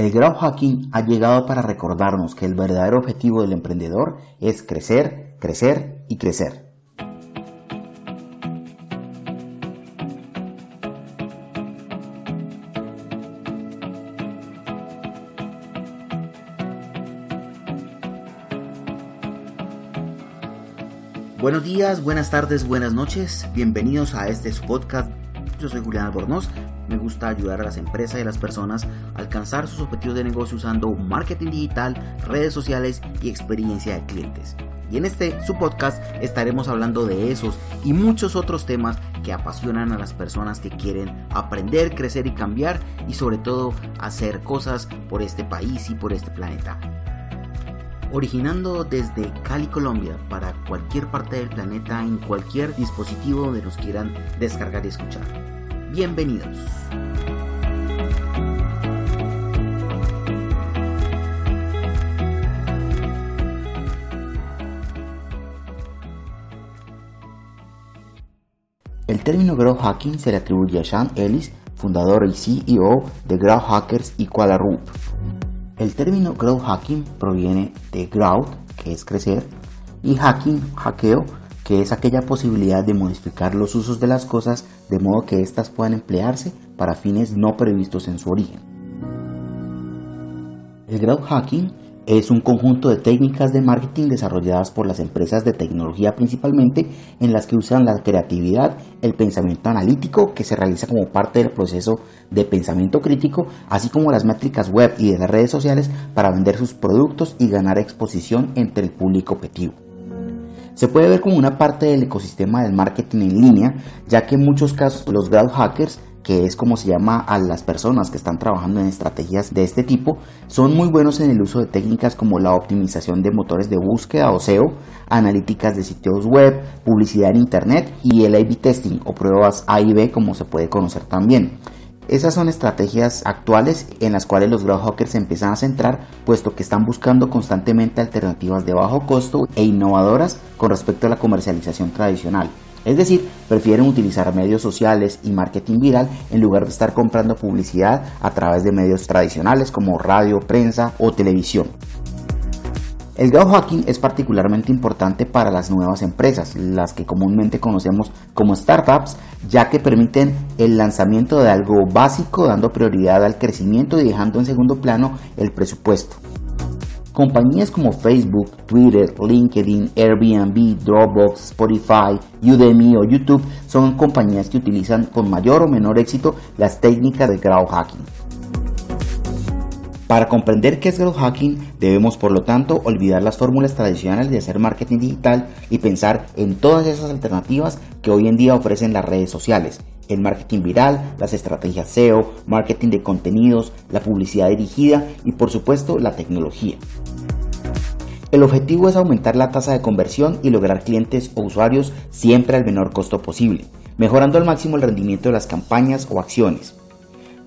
El growth hacking ha llegado para recordarnos que el verdadero objetivo del emprendedor es crecer, crecer y crecer. Buenos días, buenas tardes, buenas noches. Bienvenidos a este podcast. Yo soy Julián Albornoz me gusta ayudar a las empresas y a las personas a alcanzar sus objetivos de negocio usando marketing digital, redes sociales y experiencia de clientes. Y en este su podcast estaremos hablando de esos y muchos otros temas que apasionan a las personas que quieren aprender, crecer y cambiar y sobre todo hacer cosas por este país y por este planeta. Originando desde Cali, Colombia, para cualquier parte del planeta en cualquier dispositivo donde nos quieran descargar y escuchar. Bienvenidos. El término growth hacking se le atribuye a Sean Ellis, fundador y CEO de Growth Hackers y Qualarup. El término growth hacking proviene de growth, que es crecer, y hacking, hackeo, que es aquella posibilidad de modificar los usos de las cosas de modo que éstas puedan emplearse para fines no previstos en su origen. El growth hacking es un conjunto de técnicas de marketing desarrolladas por las empresas de tecnología principalmente en las que usan la creatividad, el pensamiento analítico que se realiza como parte del proceso de pensamiento crítico, así como las métricas web y de las redes sociales para vender sus productos y ganar exposición entre el público objetivo se puede ver como una parte del ecosistema del marketing en línea, ya que en muchos casos los growth hackers que es como se llama a las personas que están trabajando en estrategias de este tipo, son muy buenos en el uso de técnicas como la optimización de motores de búsqueda o SEO, analíticas de sitios web, publicidad en Internet y el A-B testing o pruebas A y B como se puede conocer también. Esas son estrategias actuales en las cuales los growth hackers se empiezan a centrar, puesto que están buscando constantemente alternativas de bajo costo e innovadoras con respecto a la comercialización tradicional. Es decir, prefieren utilizar medios sociales y marketing viral en lugar de estar comprando publicidad a través de medios tradicionales como radio, prensa o televisión. El growth hacking es particularmente importante para las nuevas empresas, las que comúnmente conocemos como startups, ya que permiten el lanzamiento de algo básico dando prioridad al crecimiento y dejando en segundo plano el presupuesto. Compañías como Facebook, Twitter, LinkedIn, Airbnb, Dropbox, Spotify, Udemy o YouTube son compañías que utilizan con mayor o menor éxito las técnicas de growth hacking. Para comprender qué es growth hacking, debemos por lo tanto olvidar las fórmulas tradicionales de hacer marketing digital y pensar en todas esas alternativas que hoy en día ofrecen las redes sociales, el marketing viral, las estrategias SEO, marketing de contenidos, la publicidad dirigida y por supuesto la tecnología. El objetivo es aumentar la tasa de conversión y lograr clientes o usuarios siempre al menor costo posible, mejorando al máximo el rendimiento de las campañas o acciones.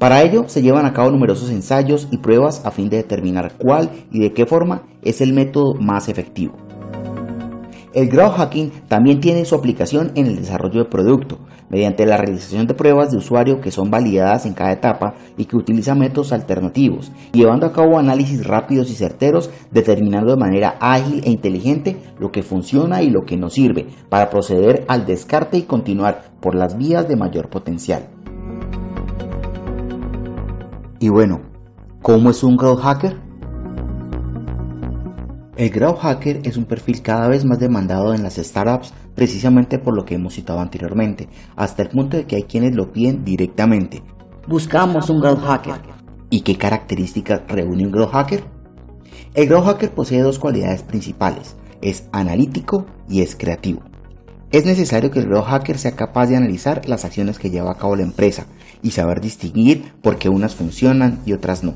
Para ello se llevan a cabo numerosos ensayos y pruebas a fin de determinar cuál y de qué forma es el método más efectivo. El growth hacking también tiene su aplicación en el desarrollo de producto, mediante la realización de pruebas de usuario que son validadas en cada etapa y que utilizan métodos alternativos, llevando a cabo análisis rápidos y certeros, determinando de manera ágil e inteligente lo que funciona y lo que no sirve, para proceder al descarte y continuar por las vías de mayor potencial. Y bueno, ¿cómo es un growth hacker? El growth hacker es un perfil cada vez más demandado en las startups precisamente por lo que hemos citado anteriormente, hasta el punto de que hay quienes lo piden directamente. Buscamos un growth hacker. ¿Y qué características reúne un growth hacker? El growth hacker posee dos cualidades principales, es analítico y es creativo. Es necesario que el growth hacker sea capaz de analizar las acciones que lleva a cabo la empresa y saber distinguir por qué unas funcionan y otras no.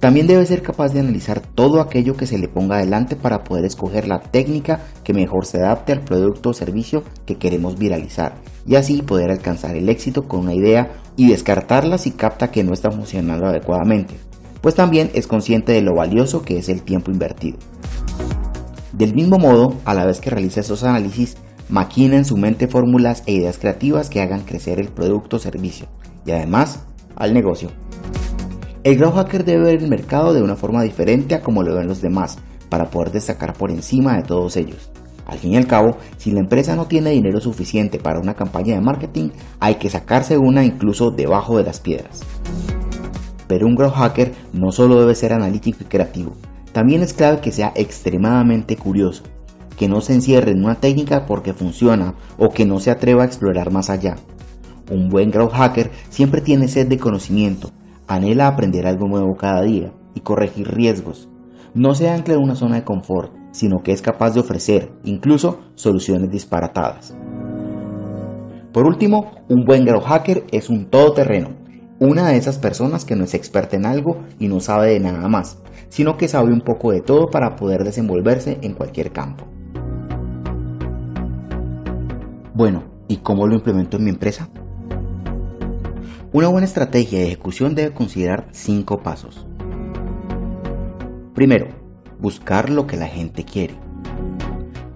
También debe ser capaz de analizar todo aquello que se le ponga adelante para poder escoger la técnica que mejor se adapte al producto o servicio que queremos viralizar y así poder alcanzar el éxito con una idea y descartarla si capta que no está funcionando adecuadamente, pues también es consciente de lo valioso que es el tiempo invertido. Del mismo modo, a la vez que realiza esos análisis, maquina en su mente fórmulas e ideas creativas que hagan crecer el producto o servicio y además al negocio. El growth hacker debe ver el mercado de una forma diferente a como lo ven los demás, para poder destacar por encima de todos ellos. Al fin y al cabo, si la empresa no tiene dinero suficiente para una campaña de marketing, hay que sacarse una incluso debajo de las piedras. Pero un growth hacker no solo debe ser analítico y creativo, también es clave que sea extremadamente curioso, que no se encierre en una técnica porque funciona o que no se atreva a explorar más allá. Un buen growth hacker siempre tiene sed de conocimiento, anhela aprender algo nuevo cada día y corregir riesgos. No se ancla en una zona de confort, sino que es capaz de ofrecer incluso soluciones disparatadas. Por último, un buen growth hacker es un todoterreno, una de esas personas que no es experta en algo y no sabe de nada más, sino que sabe un poco de todo para poder desenvolverse en cualquier campo. Bueno, ¿y cómo lo implemento en mi empresa? Una buena estrategia de ejecución debe considerar cinco pasos. Primero, buscar lo que la gente quiere.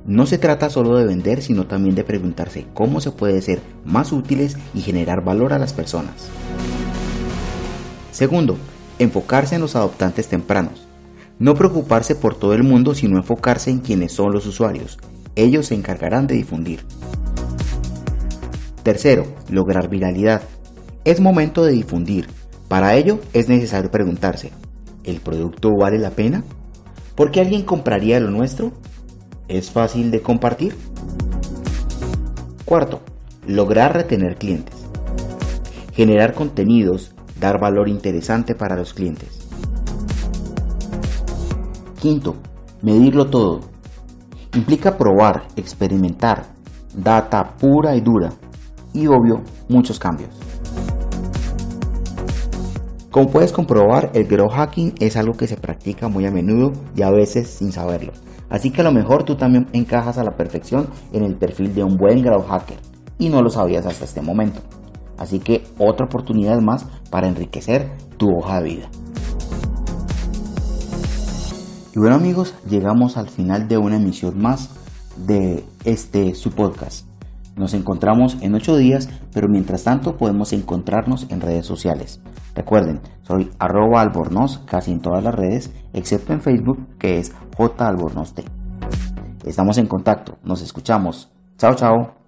No se trata solo de vender, sino también de preguntarse cómo se puede ser más útiles y generar valor a las personas. Segundo, enfocarse en los adoptantes tempranos. No preocuparse por todo el mundo, sino enfocarse en quienes son los usuarios. Ellos se encargarán de difundir. Tercero, lograr viralidad. Es momento de difundir. Para ello es necesario preguntarse, ¿el producto vale la pena? ¿Por qué alguien compraría lo nuestro? ¿Es fácil de compartir? Cuarto, lograr retener clientes. Generar contenidos, dar valor interesante para los clientes. Quinto, medirlo todo. Implica probar, experimentar, data pura y dura y obvio muchos cambios. Como puedes comprobar, el grow hacking es algo que se practica muy a menudo y a veces sin saberlo. Así que a lo mejor tú también encajas a la perfección en el perfil de un buen grow hacker y no lo sabías hasta este momento. Así que otra oportunidad más para enriquecer tu hoja de vida. Y bueno amigos, llegamos al final de una emisión más de este su podcast. Nos encontramos en 8 días, pero mientras tanto podemos encontrarnos en redes sociales. Recuerden, soy arroba albornoz casi en todas las redes, excepto en Facebook que es J Estamos en contacto, nos escuchamos. Chao, chao.